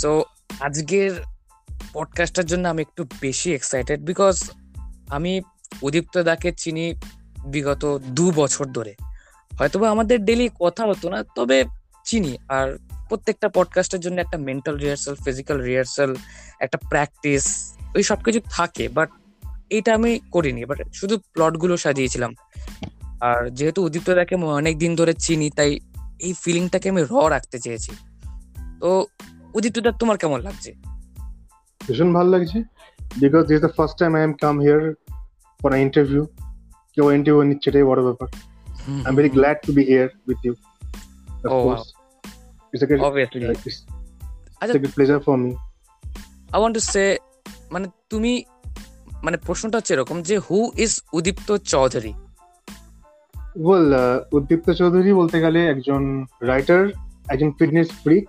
So আজকের পডকাস্টের জন্য আমি একটু বেশি এক্সাইটেড বিকজ আমি উদীপ্ত দাকে চিনি বিগত দু বছর ধরে। হয়তোবা আমাদের ডেলি কথা হতো না, তবে চিনি। আর প্রত্যেকটা পডকাস্টের জন্য একটা মেন্টাল রিহার্সাল ফিজিক্যাল রিহার্সাল একটা প্র্যাকটিস ওই সব কিছু থাকে। বাট এটা আমি করিনি। বাট শুধু প্লটগুলো সাজিয়েছিলাম। আর যেহেতু উদীপ্ত দাকে অনেক দিন ধরে চিনি, তাই এই ফিলিংটাকে আমি র রাখতে চেয়েছি। তো উদিত দা তোমার কেমন লাগছে? ভীষণ ভালো লাগছে। Because this the first time I am come here for interview কেউ ইন্টারভিউ নিচ্ছে এটাই বড় ব্যাপার। I am very glad to be here with you of course it's obviously আচ্ছা pleasure for me I want to say মানে তুমি মানে প্রশ্নটা হচ্ছে এরকম যে who is Udipta Chowdhury? Well Uddipta Chowdhury বলতে গেলে একজন রাইটার একজন ফিটনেস ফ্রিক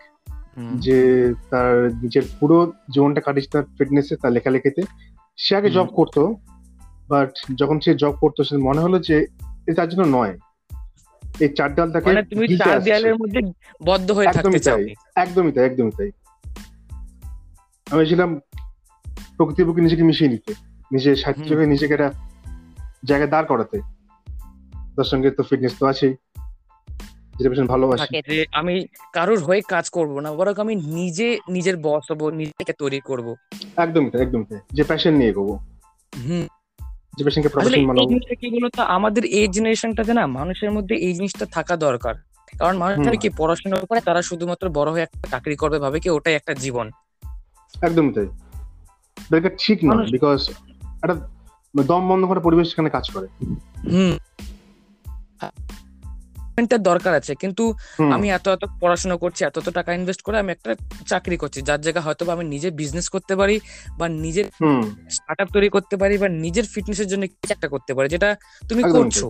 যে তার নিজের পুরো জীবনটা কাটিয়েছে তার ফিটনেসে তার লেখালেখিতে। সে আগে জব করতো বাট যখন সে জব করতো সে মনে হলো যে তার জন্য নয়। এই চার ডাল তাকে মানে তুমি চার। দেয়ালের মধ্যে বদ্ধ হয়ে থাকতে একদমই চাও তাই একদমই তাই একদমই তাই। আমি ছিলাম প্রকৃতির বুকে নিজেকে মিশিয়ে নিতে নিজের সাহিত্যকে নিজেকে একটা জায়গায় দাঁড় করাতে। তার সঙ্গে তো ফিটনেস তো আছেই। যেটা ভীষণ ভালোবাসি যে আমি কারোর হয়ে কাজ করব না বরং আমি নিজে নিজের বস হব নিজেকে তৈরি করব। একদমই তাই একদমই তাই। যে প্যাশন নিয়ে এগোবো। হুম। যে প্যাশনকে প্রফেশন বানাবো। কি বলতো? আমাদের এই জেনারেশনটাতে না মানুষের মধ্যে এই জিনিসটা থাকা দরকার। কারণ মানুষ। কি পড়াশোনা করে তারা শুধুমাত্র বড় হয়ে একটা চাকরি করবে ভাবে কি ওটাই একটা জীবন। একদম তাই। এটা ঠিক মানুষ- বিকজ একটা দম বন্ধ করে পরিবেশ সেখানে কাজ করে। হুম। দরকার আছে কিন্তু আমি এত এত পড়াশোনা করছি এত এত টাকা ইনভেস্ট করে আমি একটা চাকরি করছি যার জায়গা হয়তো আমি নিজে বিজনেস করতে পারি বা নিজের স্টার্ট তৈরি করতে পারি বা নিজের ফিটনেসের জন্য কিছু একটা করতে পারি যেটা তুমি করছ।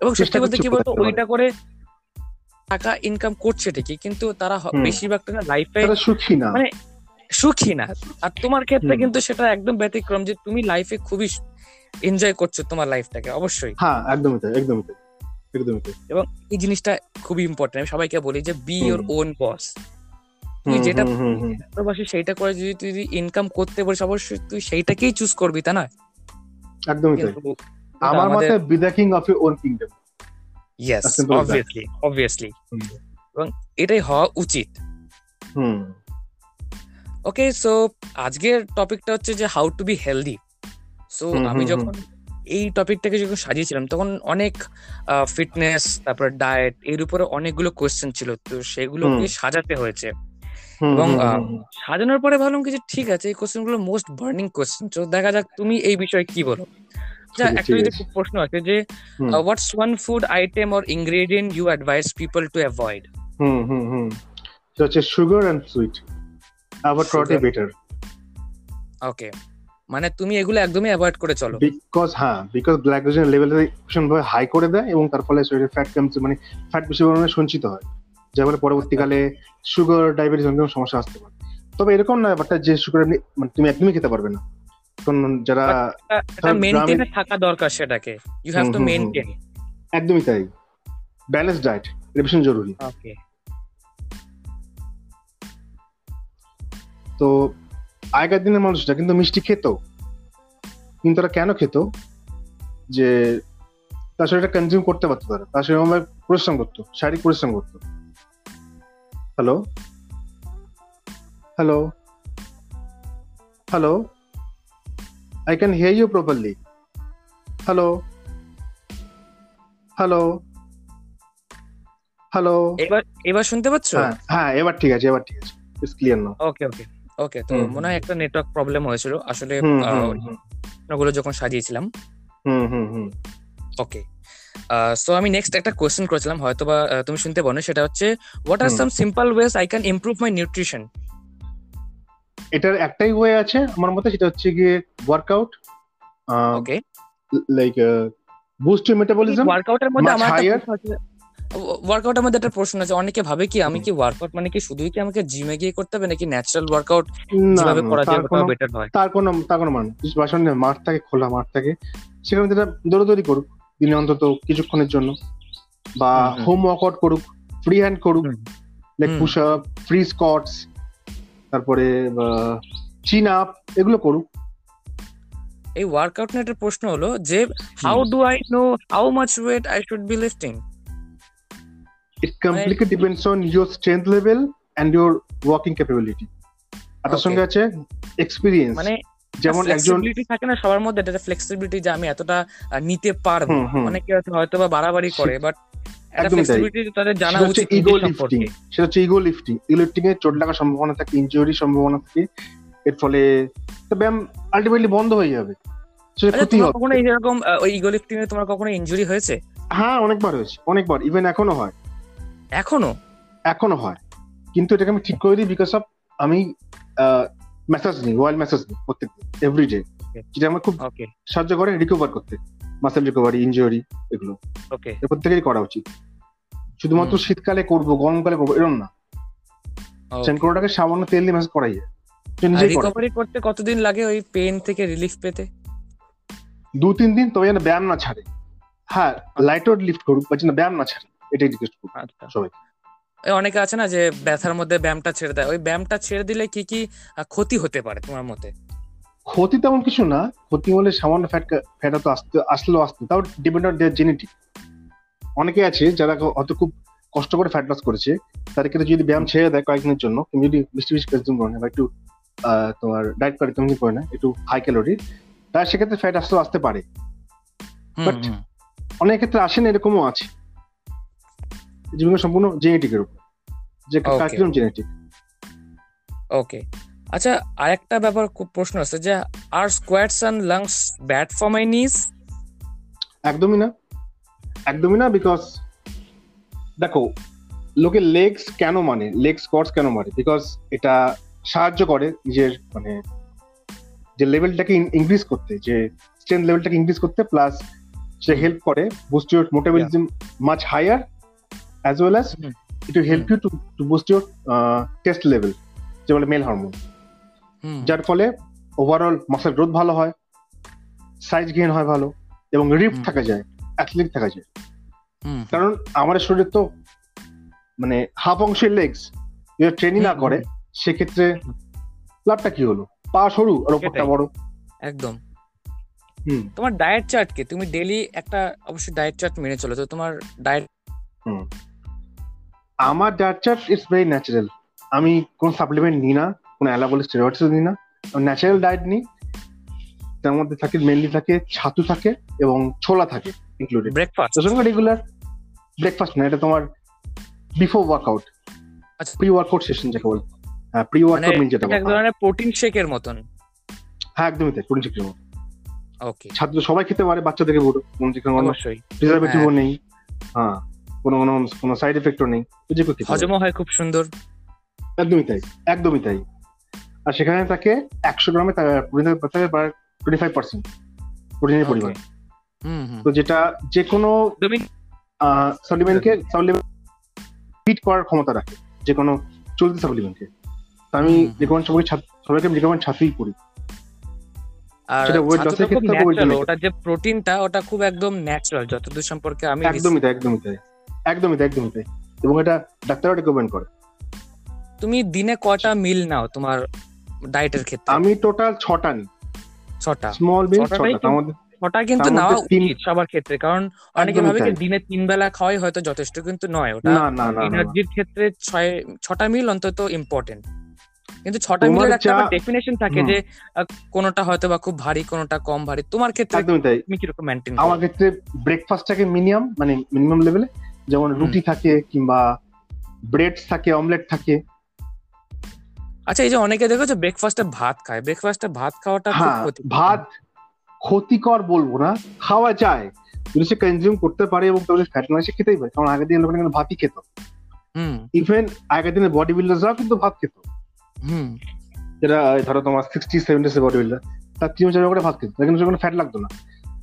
এবং সত্যি বলতে কি বলতো ওইটা করে টাকা ইনকাম করছে ঠিকই কিন্তু তারা। বেশিরভাগটা না লাইফে সুখী না। মানে সুখী না। আর তোমার ক্ষেত্রে কিন্তু সেটা একদম ব্যতিক্রম যে তুমি লাইফে খুবই এনজয় করছ তোমার লাইফটাকে অবশ্যই। হ্যাঁ একদমই তাই একদমই তাই। একদমই এবং এই জিনিসটা খুবই ইম্পর্টেন্ট আমি সবাইকে বলি যে বি। ইওর ওন বস তুই যেটা। ভালোবাসি সেইটা করে যদি তুই ইনকাম করতে পারিস অবশ্যই তুই সেইটাকেই চুজ করবি তা না একদমই তাই। আমার মতে be the king of own kingdom yes. Obviously obviously এবং এটাই হওয়া উচিত। হুম। ওকে সো আজকের টপিকটা হচ্ছে যে how to be healthy so আমি যখন এই টপিকটাকে যখন সাজিয়েছিলাম তখন অনেক ফিটনেস তারপর ডায়েট এর উপরে অনেকগুলো কোয়েশ্চেন ছিল। তো সেগুলোকে সাজাতে হয়েছে। এবং। সাজানোর পরে ভাবলাম কি যে ঠিক আছে এই কোশ্চেনগুলো মোস্ট বার্নিং কোশ্চেন তো দেখা যাক তুমি এই বিষয়ে কি বলো? একটা যদি প্রশ্ন আছে যে what's one food item or ingredient you advise people to avoid hmm, hmm, hmm. হচ্ছে সুগার অ্যান্ড সুইট করাটাই বেটার ওকে মানে তুমি এগুলো একদমই অ্যাভয়েড করে চলো। বিকজ হ্যাঁ বিকজ গ্লাইকোজেন লেভেলটা ভীষণভাবে হাই করে দেয় এবং তার ফলে শরীরে ফ্যাট কমছে মানে ফ্যাট বেশি পরিমাণে সঞ্চিত হয়। যার ফলে পরবর্তীকালে সুগার ডায়াবেটিস অনেক সমস্যা আসতে পারে। তবে এরকম না ব্যাপারটা যে সুগার মানে তুমি একদমই খেতে পারবে না। কারণ যারা ধর থাকা দরকার সেটাকে। You have to. মেনটেন একদমই তাই। ব্যালেন্স ডায়েট এটা ভীষণ জরুরি। ওকে তো আগের দিনের মানুষটা কিন্তু মিষ্টি খেত। কিন্তু তারা কেন খেত? যে তার শরীরটা কনজিউম করতে পারতো তারা। তার সেরকম পরিশ্রম করতো শারীরিক পরিশ্রম করতো। Hello hello hello I can hear you properly hello hello hello এবার এবার শুনতে পাচ্ছ? হ্যাঁ হ্যাঁ এবার ঠিক আছে এবার ঠিক আছে। ইটস ক্লিয়ার নাও ওকে ওকে ওকে তো মনে হয় একটা নেটওয়ার্ক প্রবলেম হয়েছিল। আসলে হুম যখন সাজিয়েছিলাম। Hmm hmm hmm. Okay so আমি নেক্সট একটা কোয়েশ্চেন করেছিলাম হয়তো বা তুমি শুনতে পারো। সেটা হচ্ছে what are some simple ways I can improve my nutrition এটার একটাই ওয়ে আছে আমার মতে সেটা হচ্ছে গিয়ে workout okay like boost metabolism ওয়ার্কআউটের মধ্যে আমার ওয়ার্কআউটের মধ্যে একটা প্রশ্ন আছে অনেকে ভাবে কি আমি কি ওয়ার্কআউট মানে কি শুধুই কি আমাকে জিমে গিয়ে করতে হবে নাকি ন্যাচারাল ওয়ার্কআউট যেভাবে করা যায় ওটা বেটার হয়? তার কোনো তার কোনো মান বাসন মাঠ থাকে খোলা মাঠ থাকে। সেখানে যেটা দৌড়াদৌড়ি করুক দিনে অন্তত কিছুক্ষণের জন্য। বা হুম, ওয়ার্কআউট করুক ফ্রি হ্যান্ড করুক হুম। পুশ আপ ফ্রি স্কটস তারপরে চিন আপ এগুলো করুক। এই ওয়ার্কআউট নিয়ে একটা প্রশ্ন হলো যে how do I know how much weight I should be lifting it completely depends on your strength level and your working capability আর তার সঙ্গে আছে এক্সপিরিয়েন্স মানে যেমন একজন থাকে না সবার মধ্যে এটা ফ্লেক্সিবিলিটি যে আমি এতটা নিতে পারব। অনেকে হয়তো বা বাড়াবাড়ি করে বাট একটা সেটা হচ্ছে ইগো লিফটিং ইগো লিফটিং এ চোট লাগার সম্ভাবনা থাকে ইনজুরির সম্ভাবনা থাকে। এর ফলে ব্যায়াম আলটিমেটলি বন্ধ হয়ে যাবে। আচ্ছা কখনো এইরকম ওই ইগো লিফটিং এ তোমার কখনো ইনজুরি হয়েছে? হ্যাঁ অনেকবার হয়েছে। অনেকবার ইভেন এখনও হয়। এখনও? এখনও হয়। কিন্তু এটাকে আমি ঠিক করে দিই বিকজ অফ আমি মেসেজ নিই ওয়াইল্ড মেসেজ নিই প্রত্যেকদিন এভরি ডে যেটা আমার খুব সাহায্য করে রিকভার করতে। মাসেল রিকভারি ইনজুরি এগুলো। ওকে প্রত্যেকেরই করা উচিত। শুধুমাত্র শীতকালে করব গরমকালে করব এরকম না। স্ট্যান্ড করাটাকে সামান্য তেল দিয়ে ম্যাসেজ করাই যায়। রিকভারি করতে কতদিন লাগে ওই পেন থেকে রিলিফ পেতে? দু তিন দিন তবে যেন ব্যায়াম না ছাড়ে। হ্যাঁ লাইট ওয়েট লিফট করুক বা যেন ব্যায়াম না ছাড়ে। এটাই রিকোয়েস্ট করব। আচ্ছা। সবাই। অনেকে আছে না যে ব্যথার মধ্যে ব্যায়ামটা ছেড়ে দেয়। ওই ব্যায়ামটা ছেড়ে দিলে কি কি ক্ষতি হতে পারে তোমার মতে? ক্ষতি তেমন কিছু না। ক্ষতি হলে সামান্য ফ্যাট ফ্যাটা তো আসতে আসলেও আসতে তাও ডিপেন্ড অন দেয়ার জেনেটিক অনেকে আছে যারা অত খুব কষ্ট করে ফ্যাট লস করেছে তাদের ক্ষেত্রে যদি ব্যায়াম ছেড়ে দেয় কয়েকদিনের জন্য তুমি যদি বেশি বেশি কনজিউম করে না বা একটু তোমার ডায়েট করে তুমি করে না একটু হাই ক্যালোরি তার সেক্ষেত্রে ফ্যাট আসতেও আসতে পারে। বাট অনেক ক্ষেত্রে আসে না এরকমও আছে। যেগুলো সম্পূর্ণ জেনেটিকের উপর যে Okay. জেনেটিক ওকে আচ্ছা আরেকটা ব্যাপার খুব প্রশ্ন আছে যে are squats and lunges bad for my knees একদমই না। একদমই না বিকজ দেখো লোকে লেগস কেন মানে? লেগ স্কোয়াটস কেন মানে? বিকজ এটা সাহায্য করে নিজের মানে যে লেভেলটাকে ইনক্রিজ করতে যে স্ট্রেংথ লেভেলটাকে ইনক্রিজ করতে প্লাস সে হেল্প করে boost your metabolism much higher as well hmm. It help you to boost your test level যে বলে মেল হরমোন যার ফলে ওভারঅল মাসেল গ্রোথ ভালো হয় সাইজ গেইন হয় ভালো এবং রিপ হুম। থাকা যায় অ্যাথলেটিক থাকা যায়। কারণ আমাদের শরীরে তো মানে হাফ অংশের লেগস যদি ট্রেনিং না হুম, করে সেক্ষেত্রে লাভটা কি হলো? পা সরু আর ওপরটা। বড়। একদম। হুম। তোমার ডায়েট চার্ট কি? তুমি ডেলি একটা অবশ্যই ডায়েট চার্ট মেনে চলো। তো তোমার ডায়েট আমার diet chart it's very natural আমি কোন সাপ্লিমেন্ট নিই না কোনো অ্যালাবল স্টেরয়েডস নিই না। ন্যাচারাল ডায়েট নিই তার মধ্যে থাকে মেনলি থাকে ছাতু থাকে এবং ছোলা থাকে ইনক্লুডেড ব্রেকফাস্ট সঙ্গে রেগুলার ব্রেকফাস্ট না এটা তোমার বিফোর ওয়ার্কআউট আচ্ছা। প্রি ওয়ার্কআউট সেশন যাকে বলে। হ্যাঁ প্রি ওয়ার্কআউট মিল যেটা এক ধরনের প্রোটিন শেকের মতন। হ্যাঁ একদমই তাই প্রোটিন শেকের মতো ওকে ছাত্র সবাই খেতে পারে বাচ্চা থেকে বুড়ো কোনো যেখানে অবশ্যই। প্রিজারভেটিভও নেই। হ্যাঁ। কোনো কোনো কোনো সাইড এফেক্টও নেই। হজমও হয় খুব সুন্দর। একদমই তাই একদমই তাই। আর সেখানে তাকে একশো গ্রামে টোয়েন্টি ফাইভ পার্সেন্ট প্রোটিনের পরিমাণ। তো যেটা যে কোনো সাপ্লিমেন্টকে সাপ্লিমেন্ট করার ক্ষমতা রাখে যে কোনো চলতি সাপ্লিমেন্টকে আমি। রিকমেন্ড সবাইকে সবাইকে রিকমেন্ড ছাত্রই করি। আর ওটা যে প্রোটিনটা ওটা খুব একদম ন্যাচারাল যতদূর সম্পর্কে আমি একদমই তাই একদমই তাই। একদমই তাই একদমই তাই। এবং এটা ডাক্তাররা রিকমেন্ড করে। তুমি দিনে কয়টা মিল নাও তোমার ডায়েটের ক্ষেত্রে? আমি টোটাল ছটা নিই। ছটা। স্মল মিল ছটা। ছটা কিন্তু তিন- উচিত সবার ক্ষেত্রে কারণ অনেকে ভাবে যে দিনে তিন বেলা খাওয়াই হয়তো যথেষ্ট কিন্তু নয় ওটা না না না, না না। এনার্জির ক্ষেত্রে ছয় ছটা মিল অন্তত ইম্পর্টেন্ট কিন্তু ছটা মিলের একটা ডেফিনেশন থাকে যে কোনোটা হয়তো বা খুব ভারী কোনোটা কম ভারী। তোমার ক্ষেত্রে একদমই তাই। তুমি কীরকম মেনটেন আমার ক্ষেত্রে ব্রেকফাস্টটাকে মিনিমাম মানে মিনিমাম লেভেলে যেমন রুটি থাকে কিংবা ব্রেড থাকে অমলেট থাকে। আচ্ছা এই যে অনেকে দেখো যে ব্রেকফাস্টে ভাত খায়। ব্রেকফাস্টে ভাত খাওয়াটা হ্যাঁ ভাত ক্ষতিকর বলব না খাওয়া যায়। যদি সে কনজিউম করতে পারে এবং তাহলে ফ্যাট নয় সে খেতেই পারে। কারণ আগের দিন লোকেরা কিন্তু ভাতই খেত। হুম। ইভেন আগের দিনে বডি বিল্ডার্সরাও কিন্তু ভাত খেত। হুম। যেটা ধরো তোমার সিক্সটি সেভেন্টি বডি বিল্ডার তার তিন চার করে ভাত খেত। কিন্তু কোনো ফ্যাট লাগতো না।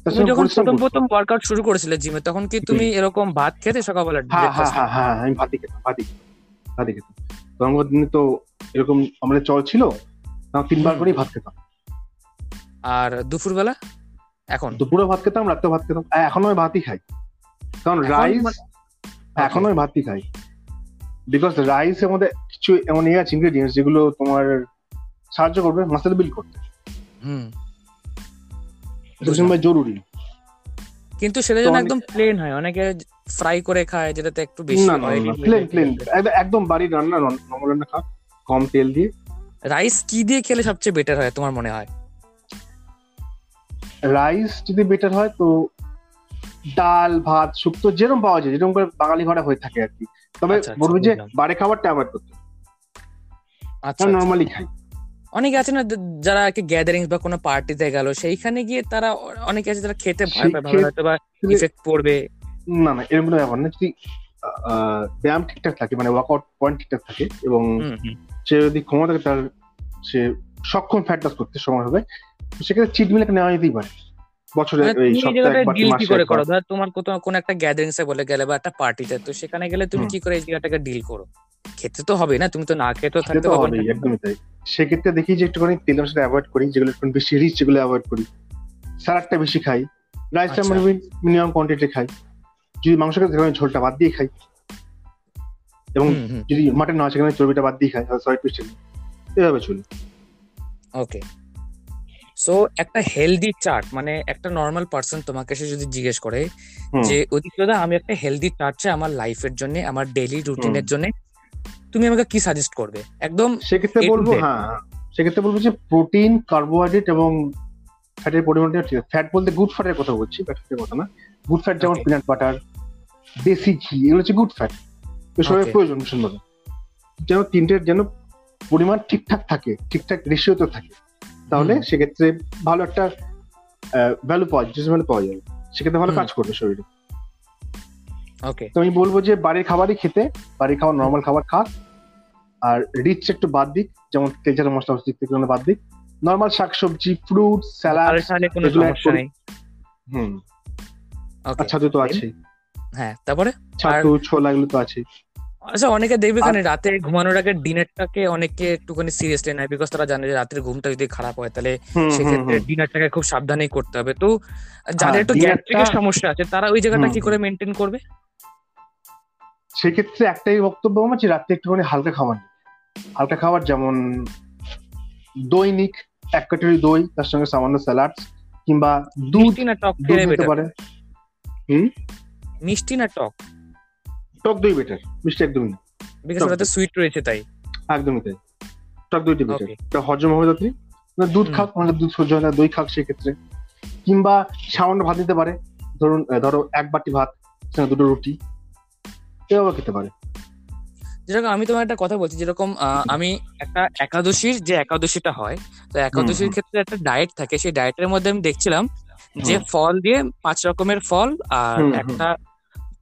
তুমি যখন প্রথম প্রথম ওয়ার্কআউট শুরু করেছিলে জিমে তখন কি তুমি এরকম ভাত খেতে সকালবেলা হ্যাঁ হ্যাঁ? হ্যাঁ হ্যাঁ আমি ভাতই খেতাম ভাতই খেতাম ভাতই খেতাম। তখনকার দিনে তো এরকম আমাদের চল ছিল তিনবার করেই ভাত খেতাম। আর দুপুরবেলা? এখন? দুপুরে ভাত খেতাম রাতে ভাত খেতাম এখনও আমি ভাতই খাই। কারণ রাইস মানে- এখনও আমি ভাতই খাই। বিকজ রাইসের মধ্যে কিছু এমন ইয়ে আছে ইনগ্রেডিয়েন্টস যেগুলো তোমার সাহায্য করবে মাসেল বিল্ড করতে। হুম। সময় জরুরি। কিন্তু সেটা যেন একদম প্লেন হয় অনেকে ফ্রাই করে খায় যেটাতে একটু বেশি না প্লেন প্লেন একদম বাড়ির রান্না নর্মাল রান্না খা কম তেল দিয়ে। রাইস কি দিয়ে খেলে সবচেয়ে বেটার হয় তোমার মনে হয়? রাইস যদি বেটার হয় তো ডাল ভাত শুক্তো যেরকম পাওয়া যায় যেরকম করে বাঙালি ঘরে হয়ে থাকে আর কি। তবে আচ্ছা, আচ্ছা, বলব যে বাড়ি খাবারটা অ্যাভয়েড করতে আচ্ছা আমরা আচ্ছা। নর্মালি খাই। অনেকে আছে না যারা গ্যাদারিংস বা কোনো পার্টিতে গেল সেইখানে গিয়ে তারা অনেকে আছে যারা খেতে ভয় পায় ভাবে হয়তো বা ইফেক্ট পড়বে। না না এরকম কোনো ব্যাপার না। যদি ব্যায়াম ঠিকঠাক থাকে মানে ওয়ার্কআউট পয়েন্ট ঠিকঠাক থাকে এবং সে যদি ক্ষমতা থাকে তার সে সক্ষম ফ্যাট লস করতে সময় হবে সেক্ষেত্রে চিট মিল একটা নেওয়া যেতেই পারে। বছরে মানে এই তুমি সপ্তাহে করে করো ধর তোমার কোথাও কোনো একটা গ্যাদারিংস এ বলে গেলে বা একটা পার্টিতে তো সেখানে গেলে তুমি কি করে এই জায়গাটাকে ডিল করো? খেতে তো হবে না তুমি তো না খেতেও সে থাকতে পারবে না। একদমই তাই। সেক্ষেত্রে দেখি যে একটুখানি তেল মশলা অ্যাভয়েড করি যেগুলো একটু বেশি রিচ যেগুলো অ্যাভয়েড করি। স্যালাডটা বেশি খাই। রাইসটা। মিনিমাম কোয়ান্টিটি খাই। যদি মাংস খেতে আমি ঝোলটা বাদ দিয়ে খাই। এবং যদি মাটন না সেখানে চর্বিটা বাদ দিয়ে খাই সরি পিস এভাবে চলি। ওকে সো একটা হেলদি চার্ট মানে একটা নর্মাল পার্সন তোমাকে সে যদি জিজ্ঞেস করে। যে অধিকদা আমি একটা হেলদি চার্ট চাই আমার লাইফের জন্য আমার ডেইলি রুটিনের জন্য? তুমি আমাকে কি সাজেস্ট করবে? একদম সেক্ষেত্রে বলব। হ্যাঁ সেক্ষেত্রে বলব যে প্রোটিন কার্বোহাইড্রেট এবং ফ্যাটের পরিমাণটা ঠিক ফ্যাট বলতে গুড ফ্যাটের কথা বলছি ফ্যাটের কথা না। গুড ফ্যাট যেমন. পিনাট বাটার দেশি ঘি এগুলো হচ্ছে গুড ফ্যাট শরীরের. প্রয়োজন ভীষণভাবে যেন তিনটের যেন পরিমাণ ঠিকঠাক থাকে ঠিকঠাক রেশিওতে থাকে তাহলে সেক্ষেত্রে ভালো একটা ভ্যালু পাওয়া যায় পাওয়া যাবে সেক্ষেত্রে ভালো কাজ করবে শরীরে। ওকে তো আমি বলব যে বাড়ির খাবারই খেতে বাড়ির খাবার নর্মাল খাবার খাক আর রিচ একটু বাদ দিক যেমন তেজার মশলা মশলা থেকে বাদ দিক। নর্মাল শাকসবজি ফ্রুট স্যালাড কোনো সমস্যা নেই। হুম। ছাতু তো আছে হ্যাঁ তারপরে? ছাতু ছোলা এগুলো তো আছে আচ্ছা অনেকে দেখবে কেন রাতে ঘুমানোর আগে ডিনারটাকে অনেকে একটুখানি সিরিয়াসলি নেয় বিকজ তারা জানে যে রাতের ঘুমটা যদি খারাপ হয় তাহলে সেক্ষেত্রে ডিনারটাকে খুব সাবধানেই করতে হবে। তো যাদের হ্যাঁ, একটু গ্যাস্ট্রিকের সমস্যা আছে তারা ওই জায়গাটা কি করে মেনটেন করবে? সেক্ষেত্রে একটাই বক্তব্য আমার যে রাত্রে একটুখানি হালকা খাবার। হালকা খাবার যেমন দৈনিক এক কাটরি দই তার সঙ্গে সামান্য স্যালাড কিংবা দুধ না টক দুধ হতে পারে। মিষ্টি না টক? টক দই বেটার মিষ্টি একদমই না। বিকজ ওটাতে সুইট রয়েছে তাই। একদমই তাই। টক দইটি বেটার এটা হজম হবে তাড়াতাড়ি মানে দুধ হুম। খাক মানে দুধ সহ্য হয় না দই খাক সেক্ষেত্রে। কিংবা সামান্য ভাত দিতে পারে। ধরুন ধরো এক বাটি ভাত দুটো রুটি। এভাবে খেতে পারে। যেরকম আমি তোমার একটা কথা বলছি যেরকম আমি একটা একাদশীর যে একাদশীটা হয় তো একাদশীর ক্ষেত্রে একটা ডায়েট থাকে সেই ডায়েটের মধ্যে আমি দেখছিলাম যে ফল দিয়ে পাঁচ রকমের ফল আর। একটা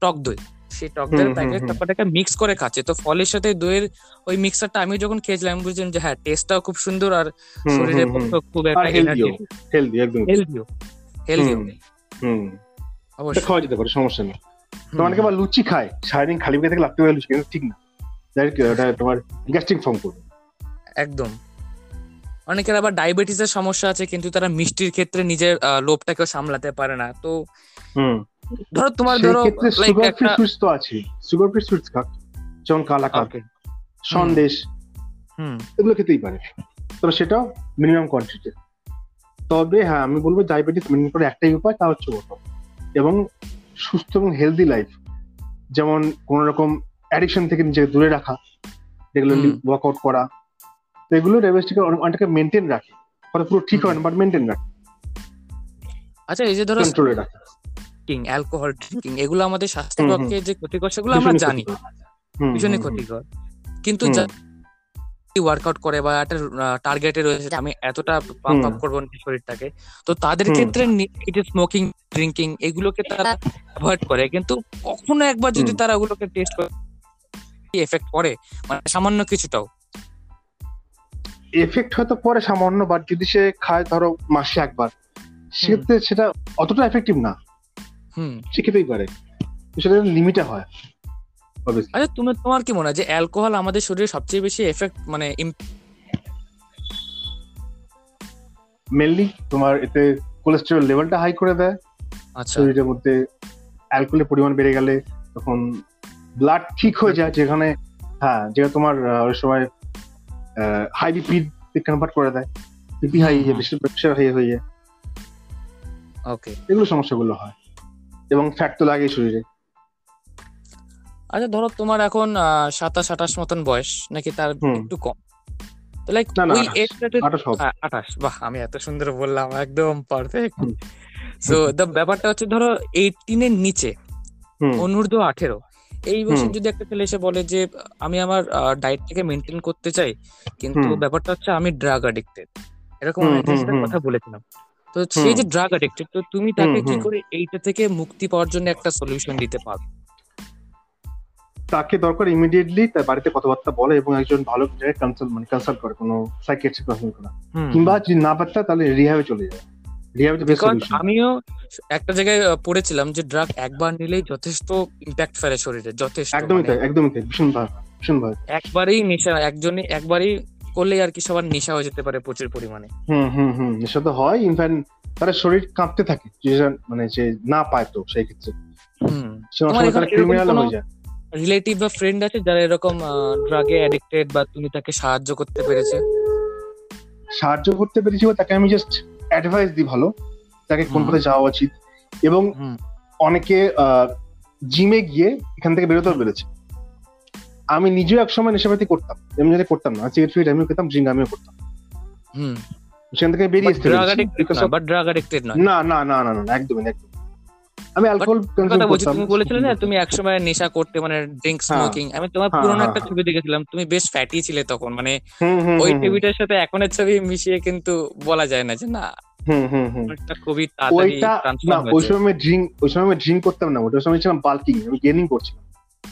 টক দই। সেই টক দইয়ের প্যাকেট হুম। মিক্স করে খাচ্ছে। তো ফলের সাথে দইয়ের ওই মিক্সারটা আমি যখন খেয়েছিলাম আমি বুঝলাম যে হ্যাঁ টেস্টটাও খুব সুন্দর আর শরীরের পক্ষে খুব একটা এনার্জি হেলদি একদম হেলদিও হেলদি হুম। হুম। অবশ্যই। খাওয়া যেতে পারে সমস্যা নেই। তো অনেকে আবার লুচি খায়। সারাদিন খালি পেটে থেকে লাগতে পারে লুচি কিন্তু ঠিক না। ওটা তোমার গ্যাস্ট্রিক ফর্ম করবে। একদম। অনেকের আবার ডায়াবেটিসের সমস্যা আছে কিন্তু তারা মিষ্টির ক্ষেত্রে নিজের আহ, লোভটাকেও সামলাতে পারে না। তো হুম। ধরো তোমার ধরো সুগার ফ্রি সুইটস তো আছে। সুগার ফ্রি সুইটস খাক যেমন কালা Okay, সন্দেশ হুম। এগুলো খেতেই পারে। তবে সেটাও মিনিমাম কোয়ান্টিটি তবে হ্যাঁ আমি বলব ডায়াবেটিস মেনটেন করে একটাই উপায় তা হচ্ছে ওটা এবং সুস্থ এবং হেলদি লাইফ যেমন কোন রকম অ্যাডিকশন থেকে নিজেকে দূরে রাখা রেগুলারলি। ওয়ার্কআউট করা তো এগুলো ডায়াবেটিসকে অনেকটাকে মেনটেন রাখে হয়তো পুরো ঠিক হয় না বাট মেনটেন রাখে আচ্ছা এই যে ধরো কন্ট্রোলে রাখে স্মোকিং অ্যালকোহল ড্রিঙ্কিং এগুলো আমাদের স্বাস্থ্যের পক্ষে যে ক্ষতিকর সেগুলো আমরা জানি। ভীষণই। ক্ষতিকর কিন্তু। ওয়ার্কআউট করে বা একটা টার্গেটে রয়েছে আমি এতটা পাম্প আপ করব শরীরটাকে। তো তাদের ক্ষেত্রে এই যে স্মোকিং ড্রিঙ্কিং এগুলোকে তারা অ্যাভয়েড করে। কিন্তু কখনো একবার যদি তারা ওগুলোকে টেস্ট করে এফেক্ট করে মানে সামান্য কিছুটাও। এফেক্ট হয়তো পরে সামান্য বাট যদি সে খায় ধরো মাসে একবার সেক্ষেত্রে সেটা অতটা এফেক্টিভ না। হুম। সে খেতেই পারে। সেটা লিমিটে হয়। আচ্ছা তুমি তোমার কি মনে হয় যে অ্যালকোহল আমাদের শরীরে সবচেয়ে বেশি এফেক্ট মানে মেনলি তোমার এতে কোলেস্টেরল লেভেলটা হাই করে দেয়। আচ্ছা। শরীরের মধ্যে অ্যালকোহলের পরিমাণ বেড়ে গেলে তখন ব্লাড ঠিক হয়ে যায় যেখানে হ্যাঁ যেটা তোমার অনেক সময় হাই বিপি কনভার্ট করে দেয়। বিপি হাই হুম। বেশি প্রেশার হাই হয়ে যায়। ওকে এগুলো সমস্যাগুলো হয়। এবং ফ্যাট তো লাগেই শরীরে। আচ্ছা ধরো তোমার এখন সাতাশ আঠাশ মতন বয়স নাকি তার একটু কম? তো লাইক ওই। এজটাতে আঠাশ বাহ আমি এত সুন্দর বললাম একদম পারফেক্ট সো দ্য ব্যাপারটা হচ্ছে ধরো এইটিনের নিচে অনূর্ধ্ব আঠেরো এই বছর যদি একটা ছেলে এসে বলে যে আমি আমার ডায়েটটাকে মেনটেন করতে চাই কিন্তু ব্যাপারটা হচ্ছে আমি ড্রাগ অ্যাডিক্টেড এরকম। কথা বলেছিলাম। তো সেই যে ড্রাগ অ্যাডিক্টেড তো তুমি তাকে কি করে এইটা থেকে মুক্তি পাওয়ার জন্য একটা সলিউশন দিতে পারো? তাকে দরকার ইমিডিয়েটলি তার বাড়িতে কথাবার্তা বলে এবং একজন ভালো কনসাল্ট মানে কনসাল্ট করে কোনো সাইকিয়াট্রিক কনসাল্ট করা। কিংবা যদি না পারতা তাহলে রিহাবে চলে যায়। আমিও একটা জায়গায় পড়েছিলাম যে ড্রাগ একবার নিলেই যথেষ্ট ইম্প্যাক্ট ফেলে শরীরে যথেষ্ট একদমই মানে তাই একদমই তাই ভীষণ ভালো ভীষণ ভালো। একবারেই নেশা একজনই একবারই করলেই আর কি সবার নেশা হয়ে যেতে পারে প্রচুর পরিমাণে। হুম হুম হুম নেশা তো হয় ইনফ্যাক্ট তার শরীর কাঁপতে থাকে যে মানে যে না পায় তো সেই ক্ষেত্রে। ক্রিমিনাল হয়ে যায়। রিলেটিভ বা ফ্রেন্ড আছে যারা এরকম ড্রাগে অ্যাডিক্টেড বা তুমি তাকে সাহায্য করতে পেরেছে? সাহায্য করতে পেরেছি বা তাকে আমি জাস্ট অ্যাডভাইস দিই ভালো। তাকে কোন। পথে যাওয়া উচিত। এবং অনেকে জিমে গিয়ে এখান থেকে বেরোতেও পেরেছে। আমি নিজেও এক সময় নেশাপাতি করতাম। এমনি করতাম না সিগারেট ফিগারেট আমিও খেতাম ড্রিঙ্ক আমিও করতাম। হুম। সেখান থেকে বেরিয়ে না না না না না একদমই না, একদমই আমি অ্যালকোহল কথা বলছি তুমি বলেছিলে না তুমি একসময় নেশা করতে মানে ড্রিঙ্ক হ্যাঁ। স্মোকিং আমি তোমার হ্যাঁ, পুরোনো হ্যাঁ, একটা। ছবি দেখেছিলাম তুমি বেশ ফ্যাটি ছিলে তখন মানে ওই ছবিটার সাথে এখনের ছবি মিশিয়ে কিন্তু বলা যায় না যে না। খুবই ওই সময় ড্রিঙ্ক ওই সময় ড্রিঙ্ক করতাম না ওই সময় ছিলাম বাল্কিং আমি গেনিং করছিলাম।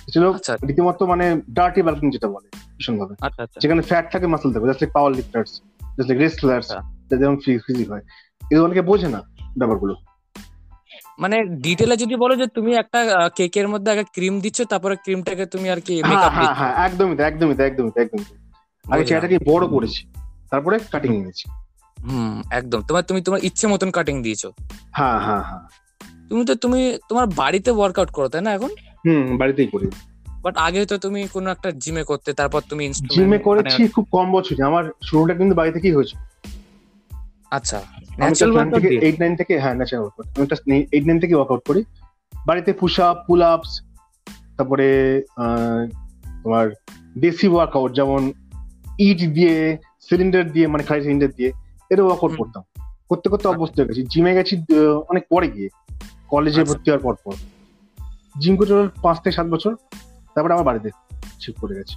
ছিল আচ্ছা রীতিমতো মানে ডার্টি বাল্কিং যেটা বলে ভীষণ ভাবে আচ্ছা আচ্ছা। যেখানে ফ্যাট থাকে মাসল থাকে just like power lifters just like wrestlers আচ্ছা। যেমন ফিজিক হয়। এগুলো অনেকে বোঝে না ব্যাপারগুলো। মানে ডিটেলে যদি বলো যে তুমি একটা কেকের মধ্যে আগে ক্রিম দিচ্ছ তারপরে ক্রিমটাকে তুমি আর কি হ্যাঁ মেকআপ হ্যাঁ দিচ্ছ? হ্যাঁ একদমই তাই একদমই তাই একদমই তাই একদমই। আগে। চেহারাটাকে বড় করেছি তারপরে কাটিং নিয়েছি। হুম একদম। তোমার তুমি তোমার ইচ্ছে মতন কাটিং দিয়েছ। হ্যাঁ হ্যাঁ হ্যাঁ। তুমি তো তুমি তোমার বাড়িতে ওয়ার্কআউট করো তাই না এখন? হুম বাড়িতেই করি। বাট আগে তো তুমি কোনো একটা জিমে করতে তারপর তুমি জিমে মানে- করেছি খুব কম বছরে আমার শুরুটা কিন্তু বাড়ি থেকেই হয়েছে আচ্ছা ন্যাচারাল ওয়ার্কআউট থেকে দিয়ে এইট নাইন থেকে হ্যাঁ ন্যাচারাল ওয়ার্কআউট আমি এইট নাইন থেকে ওয়ার্কআউট করি। বাড়িতে পুশ আপ পুল আপস তারপরে তোমার দেশি ওয়ার্কআউট যেমন ইট দিয়ে সিলিন্ডার দিয়ে মানে খালি সিলিন্ডার দিয়ে এটা ওয়ার্কআউট করতাম। করতে করতে অভ্যস্ত হয়ে গেছি। জিমে গেছি অনেক পরে গিয়ে। কলেজে আচ্ছা। ভর্তি হওয়ার পর পর। জিম করতে পাঁচ থেকে সাত বছর। তারপরে আমার বাড়িতে শিফট করে গেছি।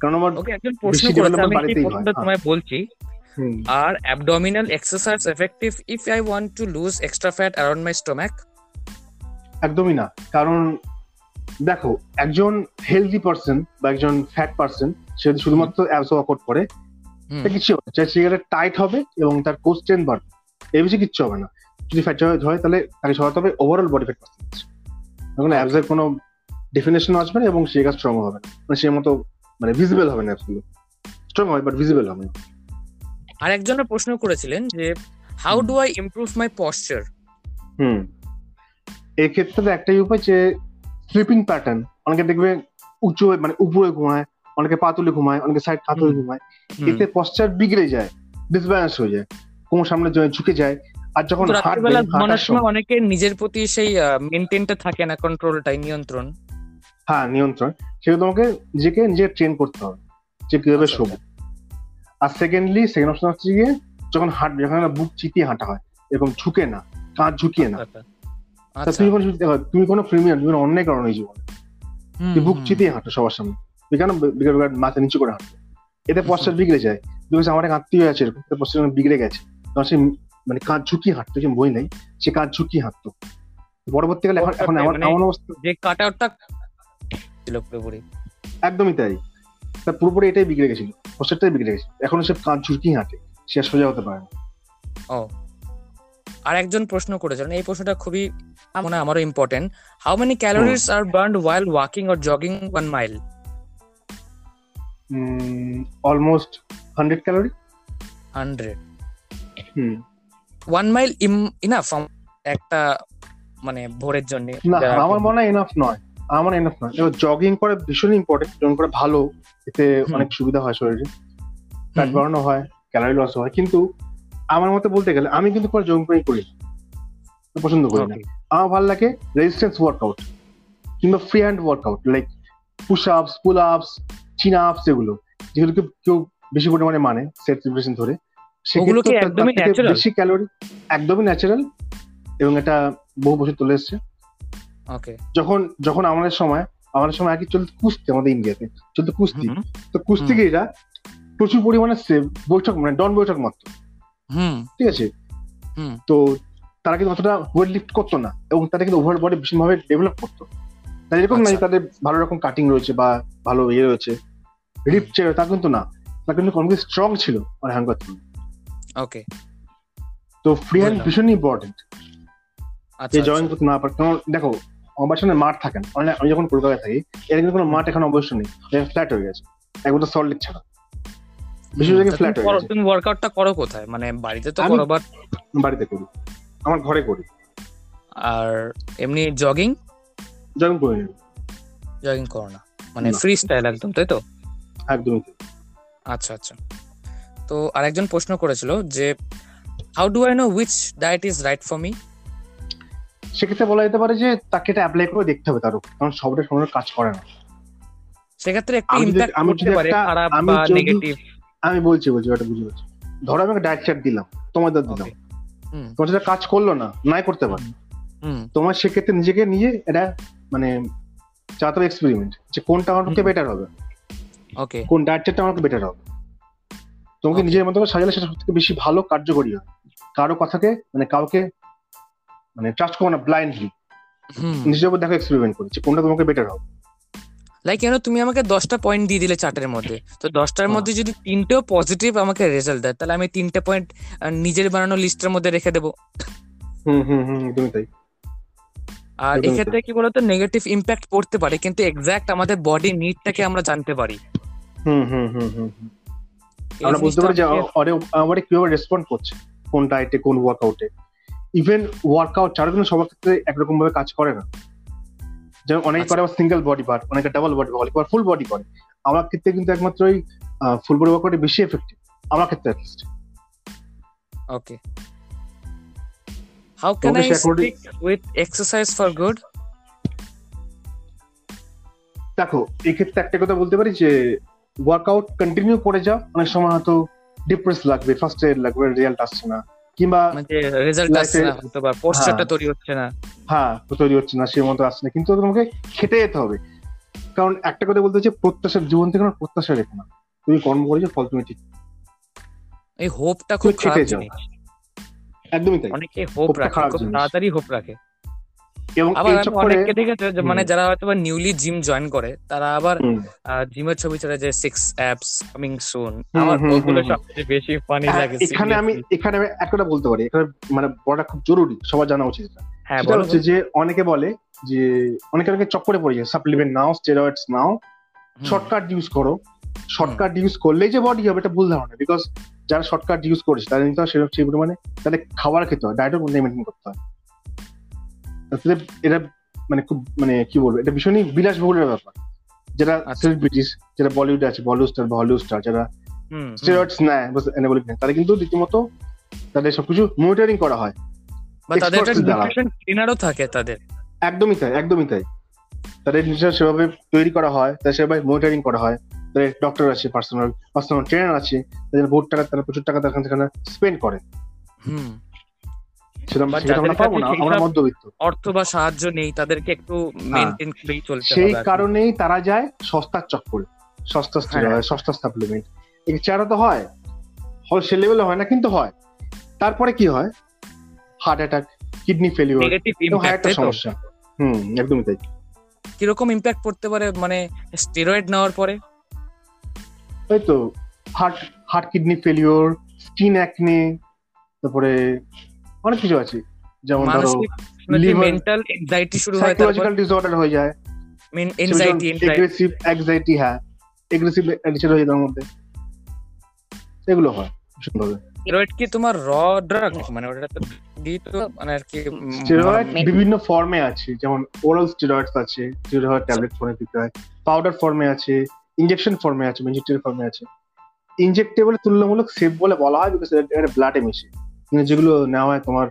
কারণ আমার একজন প্রশ্ন বাড়িতেই হয়। তোমায় বলছি। আর abdominal exercise effective if I want to lose extra fat around my stomach? একদমই না কারণ দেখো একজন হেলদি পার্সন বা একজন ফ্যাট পার্সন সে যদি শুধুমাত্র অ্যাবস ওয়ার্কআউট করে কিছু হবে না। সিগারেট টাইট হবে এবং তার কোর স্ট্রেন বাড়বে। এই বেশি কিচ্ছু হবে না। যদি ফ্যাট হয় তাহলে তাকে সরাতে হবে ওভারঅল বডি ফ্যাট পার্সেন্টেজ এখন অ্যাবসের কোনো ডেফিনেশন আসবে না এবং সে কাজ স্ট্রং হবে না। মানে সে মতো মানে ভিজিবল হবে না অ্যাবসগুলো স্ট্রং হবে বাট ভিজিবল হবে না। আর একজনের প্রশ্ন করেছিলেন যে how do I improve my posture hmm. এই ক্ষেত্রে তো একটাই উপায় যে স্লিপিং প্যাটার্ন অনেকে দেখবে উঁচু মানে উপরে ঘুমায় অনেকে পাতুলে ঘুমায় অনেকে সাইড হুম। ঘুমায়। এতে পশ্চার বিগড়ে যায় ডিসব্যালেন্স হয়ে যায় কোমর সামনে জ- ঝুঁকে যায় আর যখন রাত্রিবেলা ঘুমানোর সময় সময় অনেকে নিজের প্রতি সেই মেনটেনটা থাকে না কন্ট্রোলটাই নিয়ন্ত্রণ। হ্যাঁ নিয়ন্ত্রণ। সেটা তোমাকে নিজেকে নিজে ট্রেন করতে হবে যে কীভাবে আচ্ছা, শোবো। আর সেকেন্ডলি সেকেন্ড অপশন হচ্ছে গিয়ে যখন হাঁটবে যখন বুক চিতিয়ে হাঁটা হয় এরকম ঝুঁকে না কাঁধ ঝুঁকিয়ে না। আচ্ছা আচ্ছা। তুমি কোনো তুমি কোনো ক্রিমিনাল তুমি অন্যায় করো না এই জীবনে। তুই বুক চিতিয়ে হাঁটো সবার সামনে। তুই কেন মাথা নিচু করে হাঁটো এতে পশ্চাৎ বিগড়ে যায়। বিকজ আমার এক আত্মীয় আছে এরকম। পশ্চাৎ বিগড়ে গেছে তখন সে মানে কাঁধ ঝুঁকিয়ে হাঁটতো যে বই নাই সে কাঁধ ঝুঁকিয়ে হাঁটতো। পরবর্তীকালে এখন এখন আমার মানে- এমন অবস্থা যে কাট আউটটা ছিল পুরোপুরি। একদমই তাই। তার পুরোপুরি এটাই বিগড়ে গেছিল। পশ্চাৎটাই বিগড়ে গেছে এখন সে কাঁধ ঝুঁকিয়ে হাঁটে। সে আর সোজা হতে পারে না। ও। আর একজন প্রশ্ন করেছিলেন এই প্রশ্নটা খুবই মনে আমারও important how many calories are burn while walking or jogging one mile almost hundred calorie hundred hmm. One mile enough একটা মানে ভোরের জন্য। না আমার মনে হয় এনাফ নয়। আমার এনাফ না এবার জগিং করা ভীষণ ইম্পর্টেন্ট জগিং করা ভালো এতে অনেক সুবিধা হয় শরীরে। ফ্যাট বাড়ানো হয় ক্যালোরি লস হয় কিন্তু আমার মতে বলতে গেলে আমি কিন্তু কোনো জগিং করি করি পছন্দ করি না। আমার ভালো লাগে রেজিস্ট্যান্স ওয়ার্কআউট কিংবা free hand workout like push ups pull ups chin ups এগুলো। যেগুলোকে কেউ বেশি পরিমাণে মানে সেট প্রিপারেশন ধরে। সেগুলো একদমই natural? বেশি ক্যালোরি একদমই ন্যাচারাল এবং এটা বহু বছর চলে এসছে। যখন যখন আমাদের সময় আমাদের সময় আগে চলতো কুস্তি আমাদের ইন্ডিয়াতে চলতো কুস্তি। তো কুস্তিগিরা প্রচুর পরিমাণে বৈঠক মানে ডন বৈঠক হুম। ঠিক আছে? হুম। তো তারা কিন্তু অতটা ওয়েট লিফট করতো না এবং তারা কিন্তু ওভার বডি ভীষণভাবে ডেভেলপ করতো। তাই এরকম নাই আচ্ছা। তাদের ভালো রকম কাটিং রয়েছে বা ভালো ইয়ে রয়েছে। রিপ ছিল তা কিন্তু না। তারা কিন্তু অনেক স্ট্রং ছিল মানে হ্যাঙ্গার ওকে তো ফ্রি হ্যান্ড। ভীষণ ইম্পর্টেন্ট আচ্ছা যে জয়েন করতে না পারে কারণ দেখো আমার বাসায় মাঠ থাকে না। মানে আমি যখন কলকাতায় থাকি এর কিন্তু কোনো মাঠ এখন অবশ্য নেই। ফ্ল্যাট হয়ে গেছে। একবার সল্ট লেক ছাড়া। বেশি জায়গায় ফ্ল্যাট হয়ে গেছে। তুমি ওয়ার্কআউটটা করো কোথায়? মানে বাড়িতে তো করো বাট বাড়িতে করি। আমার ঘরে করি। আর এমনি জগিং জয়েন করে জগিং করো না। মানে ফ্রি স্টাইল একদম তাই তো? একদমই আচ্ছা আচ্ছা। তো আরেকজন প্রশ্ন করেছিল যে how do I know which diet is right for me সেক্ষেত্রে বলা যেতে পারে যে তাকে এটা অ্যাপ্লাই করে দেখতে হবে তার উপর কারণ সবটা সময় কাজ করে না। সেক্ষেত্রে একটু ইম্প্যাক্ট করতে পারে খারাপ বা নেগেটিভ আমি বলছি বলছি ওটা বুঝে পারছি। ধরো আমি ডায়েট চার্ট দিলাম তোমাদের দিলাম। তোমার সেটা কাজ করল না নাই করতে পারে। তোমার সেক্ষেত্রে নিজেকে নিয়ে এটা মানে চাতে এক্সপেরিমেন্ট যে কোনটা আমার পক্ষে বেটার হবে। ওকে কোন ডায়েট চার্টটা আমার বেটার হবে। তোমাকে নিজের মতো করে সাজালে সেটা সব থেকে বেশি ভালো কার্যকরী হয় কারও কথাকে মানে কাউকে মানে ট্রাস্ট করো না ব্লাইন্ডলি নিজের উপর দেখো এক্সপেরিমেন্ট করে যে কোনটা তোমাকে বেটার হবে। লাইক কেন তুমি আমাকে দশটা পয়েন্ট দিয়ে দিলে চার্টের মধ্যে? তো দশটার হ্যাঁ। মধ্যে যদি তিনটেও পজিটিভ আমাকে রেজাল্ট দেয় তাহলে আমি তিনটে পয়েন্ট নিজের বানানো লিস্টের মধ্যে রেখে দেবো। হুম হুম হুম একদমই তাই। আর এক্ষেত্রে কি বলতো নেগেটিভ ইম্প্যাক্ট পড়তে পারে কিন্তু এক্স্যাক্ট আমাদের বডি নিডটাকে আমরা জানতে পারি। হুম হুম হুম হুম। আমরা বুঝতে পারি যে ওরে আমারে কীভাবে রেসপন্ড করছে কোন ডায়েটে কোন ওয়ার্কআউটে ইভেন ওয়ার্কআউট ছাড়া কিন্তু সবার ক্ষেত্রে একরকম ভাবে কাজ করে না যেমন অনেকে আচ্ছা। করে আবার সিঙ্গেল বডি পার্ট অনেকে ডাবল বডি পার্ট অনেকে ফুল বডি করে আমার ক্ষেত্রে কিন্তু একমাত্র ওই ফুল বডি ওয়ার্কআউটে বেশি এফেক্টিভ আমার ক্ষেত্রে at least Okay. How can তোমাকে I say according- stick with exercise for good? দেখো এই ক্ষেত্রে একটা কথা বলতে পারি যে ওয়ার্কআউট কন্টিনিউ করে যাও অনেক সময় হয়তো ডিপ্রেস লাগবে ফার্স্ট এড লাগবে রেজাল্ট আসছে না কিংবা মানে রেজাল্ট আসছে না হতে পারে পোস্টারটা। তৈরি হচ্ছে না। হ্যাঁ তৈরি হচ্ছে না সেই মতো আসছে না। কিন্তু তোমাকে খেটে যেতে হবে। কারণ একটা কথা বলতে হচ্ছে প্রত্যাশার জীবন থেকে কোনো প্রত্যাশা রেখো না। তুমি কর্ম করেছ ফল তুমি ঠিক এই হোপটা খুব খারাপ জিনিস। একদমই তাই। অনেকে হোপ রাখে খুব তাড়াতাড়ি হোপ রাখে। এবং আবার আমি অনেককে দেখেছি যে মানে যারা হয়তো নিউলি জিম জয়েন করে তারা আবার জিমের ছবি ছাড়া যে সিক্স অ্যাপস কামিং সুন আমার ওগুলো। সবচেয়ে বেশি ফানি হ্যাঁ, লাগে এখানে আমি এখানে আমি একটা বলতে পারি এখানে মানে বড়টা খুব জরুরি সবার জানা উচিত হ্যাঁ বলো হচ্ছে যে অনেকে বলে যে অনেকে অনেকে চক্করে পড়ে যায় সাপ্লিমেন্ট নাও স্টেরয়েডস নাও শর্টকাট ইউজ করো। শর্টকাট ইউজ করলেই যে বডি হবে এটা ভুল ধারণা। বিকজ যারা শর্টকাট ইউজ করেছে তাদের কিন্তু সেরকম সেই পরিমাণে তাদের খাবার খেতে হয় ডায়েটও মেনটেন করতে হয়। তাহলে এটা মানে খুব মানে কি বলব এটা ভীষণই বিলাসবহুলের ব্যাপার। যারা আচ্ছা। সেলিব্রিটিস যারা বলিউডে আছে বলিউড স্টার বা হলিউড স্টার যারা। স্টেরয়েডস নেয় এনাবলিক নেয় তারা কিন্তু রীতিমতো তাদের সবকিছু মনিটরিং করা হয়। বা তাদের একটা। নিউট্রিশন থাকে তাদের। একদমই তাই একদমই তাই। তাদের নিজের সেভাবে তৈরি করা হয় তাদের সেভাবে মনিটরিং করা হয়। তাদের ডক্টর আছে পার্সোনাল পার্সোনাল ট্রেনার আছে তাদের বহুত টাকা তারা প্রচুর টাকা তারা সেখানে স্পেন্ড করে। হুম। সেটা পাবো না আমরা মধ্যবিত্ত। অর্থ বা সাহায্য নেই তাদেরকে একটু মেনটেন করেই চলতে হবে সেই কারণেই তারা যায় সস্তার চক্করে সস্তা হ্যাঁ। সস্তা সাপ্লিমেন্ট এছাড়া তো হয় হয় সে লেভেলে হয় না কিন্তু হয়। তারপরে কি হয়? Heart attack kidney failure negative একটা সমস্যা। হুম একদমই তাই। কীরকম ইম্প্যাক্ট পড়তে পারে? মানে স্টেরয়েড নেওয়ার পরে? ওই তো heart heart kidney failure skin acne তারপরে অনেক কিছু আছে। যেমন ধরো মেন্টাল এনজাইটি শুরু হয় সাইকোলজিক্যাল ডিসঅর্ডার হয়ে যায়। এনজাইটি এগ্রেসিভ অ্যাংজাইটি হ্যাঁ এগ্রেসিভ অ্যাডিকশন হয়ে যায় তার মধ্যে। এগুলো হয় ভীষণভাবে স্টেরয়েড কি তোমার র ড্রাগ মানে ওটা তো দি তো মানে আর কি স্টেরয়েড বিভিন্ন ফর্মে আছে যেমন ওরাল স্টেরয়েডস আছে হয় ট্যাবলেট ফর্মে দিতে হয় পাউডার ফর্মে আছে ইনজেকশন ফর্মে আছে ইনজেক্টেবল ফর্মে আছে। ইনজেক্টেবল তুলনামূলক সেফ বলে বলা হয় বিকজ এটা ব্লাডে মিশে। কিন্তু যেগুলো নেওয়া হয় তোমার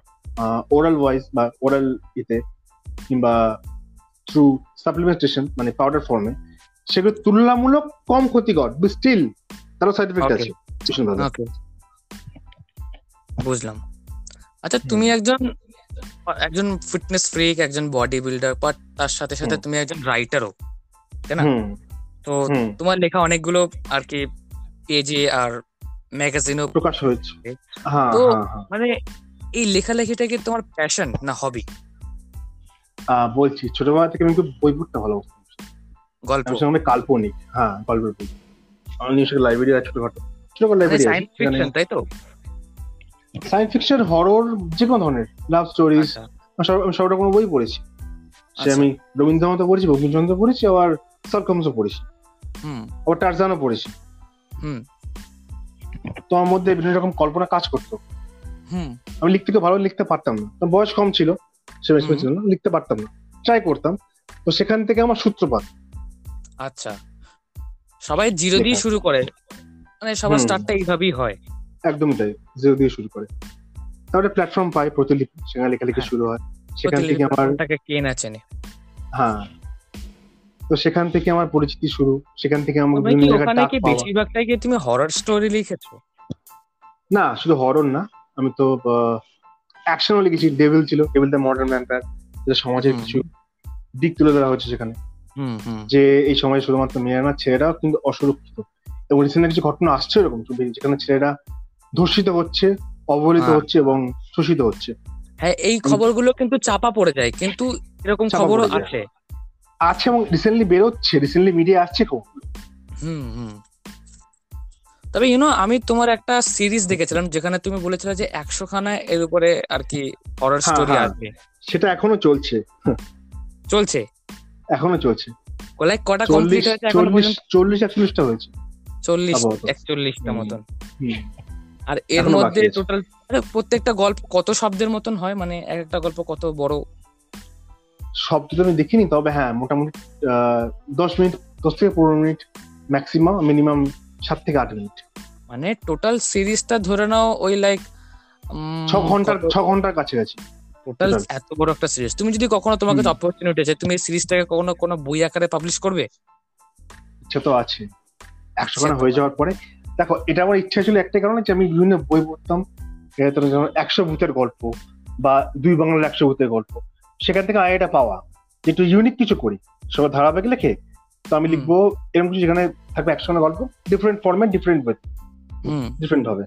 ওরাল ওয়াইজ বা ওরাল ইতে কিংবা থ্রু সাপ্লিমেন্টেশন মানে পাউডার ফর্মে সেগুলো তুলনামূলক কম ক্ষতিকর স্টিল তারও সাইড এফেক্ট আছে বুঝলাম। আচ্ছা তুমি একজন একজন ফিটনেস ফ্রিক একজন বডি বিল্ডার বাট তার সাথে সাথে তুমি একজন রাইটারও তাই না? তো তোমার লেখা অনেকগুলো আর কি পেজে আর ম্যাগাজিনও প্রকাশ হয়েছে। তো মানে এই লেখালেখিটা কি তোমার প্যাশন না হবি বলছি ছোটবেলা থেকে আমি খুব বই পড়তে ভালো গল্প। আমি কাল্পনিক হ্যাঁ গল্পের বই। আমার নিজস্ব লাইব্রেরি আছে ছোটখাটো। ছোটখাটো লাইব্রেরি সায়েন্স ফিকশন তাই তো? সায়েন্স ফিকশন হরর যে কোনো ধরনের লাভ স্টোরিজ আমি সব রকম বই পড়েছি। সে আমি রবীন্দ্রনাথ পড়েছি বঙ্কিমচন্দ্র পড়েছি আবার সরকমসও পড়েছি। আবার টারজানও পড়েছি। তো আমার মধ্যে বিভিন্ন রকম কল্পনা কাজ করতো। আমি লিখতে ভালো লিখতে পারতাম না। বয়স কম ছিল সে ছিল না লিখতে পারতাম না। ট্রাই করতাম। তো সেখান থেকে আমার সূত্রপাত। আচ্ছা। সবাই জিরো দিয়ে শুরু করে। মানে সবার স্টার্টটা এইভাবেই হয়। একদমই তাই জিরো দিয়ে শুরু করে। তারপরে প্ল্যাটফর্ম পাই প্রতিলিপি সেখানে লেখালেখি শুরু হয়। সেখান থেকে আমার কে না চেনে। হ্যাঁ। তো সেখান থেকে আমার পরিচিতি শুরু। সেখান থেকে আমার বিভিন্ন জায়গায় টাক পাওয়া। বেশিরভাগটাই কি তুমি হরর স্টোরি লিখেছো? না শুধু হরর না। আমি তো অ্যাকশনও লিখেছি। ডেভিল ছিল ডেভিল দ্য মডার্ন ম্যানটার যেটা সমাজের কিছু দিক তুলে ধরা হচ্ছে সেখানে। যে এই সময় শুধুমাত্র মেয়েরা না ছেলেরাও কিন্তু অসুরক্ষিত। এবং রিসেন্ট কিছু ঘটনা আসছে এরকম যেখানে ছেলেরা ধর্ষিত হচ্ছে অবহেলিত হ্যাঁ। হচ্ছে এবং শোষিত হচ্ছে। হ্যাঁ এই খবরগুলো কিন্তু চাপা পড়ে যায় কিন্তু এরকম খবরও আছে। আছে এবং রিসেন্টলি বেরোচ্ছে রিসেন্টলি মিডিয়া আসছে খুব। হুম হুম। তবে ইউনো আমি তোমার একটা সিরিজ দেখেছিলাম যেখানে তুমি বলেছিলে যে একশো খানা এর উপরে আর কি হরর স্টোরি আসবে। সেটা এখনও চলছে। চলছে? এখনও চলছে। লাইক কটা কমপ্লিট হয়েছে এখন পর্যন্ত? হয়েছে। চল্লিশ একচল্লিশটা মতন। আর এর মধ্যে টোটাল প্রত্যেকটা গল্প কত শব্দের মতন হয়? মানে এক একটা গল্প কত বড় শব্দ তো আমি দেখিনি তবে হ্যাঁ মোটামুটি দশ মিনিট দশ থেকে পনেরো মিনিট ম্যাক্সিমাম মিনিমাম সাত থেকে আট মিনিট। মানে টোটাল সিরিজটা ধরে নাও ওই লাইক ছ ঘণ্টার ছ ঘণ্টার কাছাকাছি। টোটাল এত বড় একটা সিরিজ। তুমি যদি কখনো তোমাকে অপরচুনিটি আছে তুমি এই সিরিজটাকে কখনো কোনো বই আকারে পাবলিশ করবে? ইচ্ছা তো আছে। একশো খানা হয়ে যাওয়ার পরে। দেখো এটা আমার ইচ্ছা ছিল একটাই কারণে যে আমি বিভিন্ন বই পড়তাম যেমন একশো ভূতের গল্প বা দুই বাংলার একশো ভূতের গল্প। সেখান থেকে আইডিয়াটা পাওয়া যে একটু ইউনিক কিছু করি সবাই ধারাবাহিক লেখে তো আমি লিখব এরকম কিছু যেখানে থাকবে একশো গল্প ডিফারেন্ট ফর্মেট ডিফারেন্ট বই ডিফারেন্ট হবে।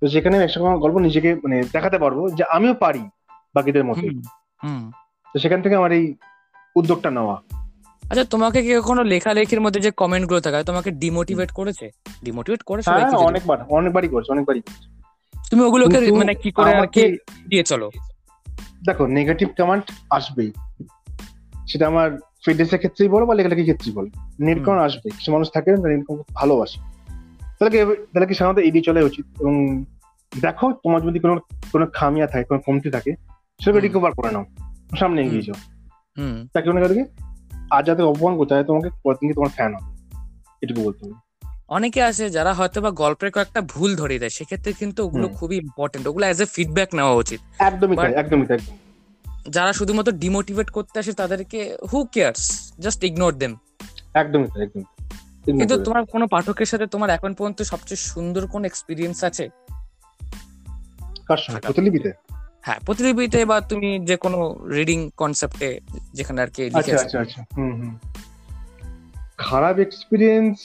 তো সেখানে একশো গল্প নিজেকে মানে দেখাতে পারব যে আমিও পারি বাকিদের মতো। তো সেখান থেকে আমার এই উদ্যোগটা নেওয়া। আচ্ছা তোমাকে কি কখনো লেখালেখির মধ্যে যে কমেন্টগুলো থাকে তোমাকে ডিমোটিভেট করেছে? ডিমোটিভেট করে হ্যাঁ অনেকবার অনেকবারই করেছে অনেকবারই তুমি ওগুলোকে মানে কি করে আর কি দিয়ে চলো? দেখো নেগেটিভ কমেন্ট আসবেই। সেটা আমার ফিটনেসের ক্ষেত্রেই বলো বা লেখালেখির ক্ষেত্রেই বলো। নেট কমেন্ট আসবে কিছু মানুষ থাকে নেট ভালোবাসে। তাহলে কি তাহলে কি সাধারণত এড়িয়ে চলে উচিত? এবং দেখো তোমার যদি কোনো কোনো খামিয়া থাকে কোনো কমতি থাকে সেটাকে রিকভার করে নাও। সামনে এগিয়ে যাও। তাকে মনে করে আর যাতে অপমান করতে হয় তোমাকে পরের তোমার ফ্যান হবে। এটুকু বলতে হবে। অনেকে আছে যারা হয়তো বা গল্পের কয়েকটা ভুল ধরিয়ে দেয় সেক্ষেত্রে কিন্তু ওগুলো খুবই ইম্পর্টেন্ট ওগুলো অ্যাজ এ ফিডব্যাক নেওয়া উচিত। একদমই তাই একদমই তাই যারা শুধুমাত্র ডিমোটিভেট করতে আসে তাদেরকে who cares just ignore them একদমই তাই একদম কিন্তু তোমার কোনো পাঠকের সাথে তোমার এখন পর্যন্ত সবচেয়ে সুন্দর কোন এক্সপিরিয়েন্স আছে? কার সঙ্গে? প্রতিলিপিতে? হ্যাঁ প্রতিলিপিতে বা তুমি যে কোনো রিডিং কনসেপ্টে যেখানে আর কি আচ্ছা আচ্ছা আচ্ছা। হুম হুম। খারাপ এক্সপিরিয়েন্স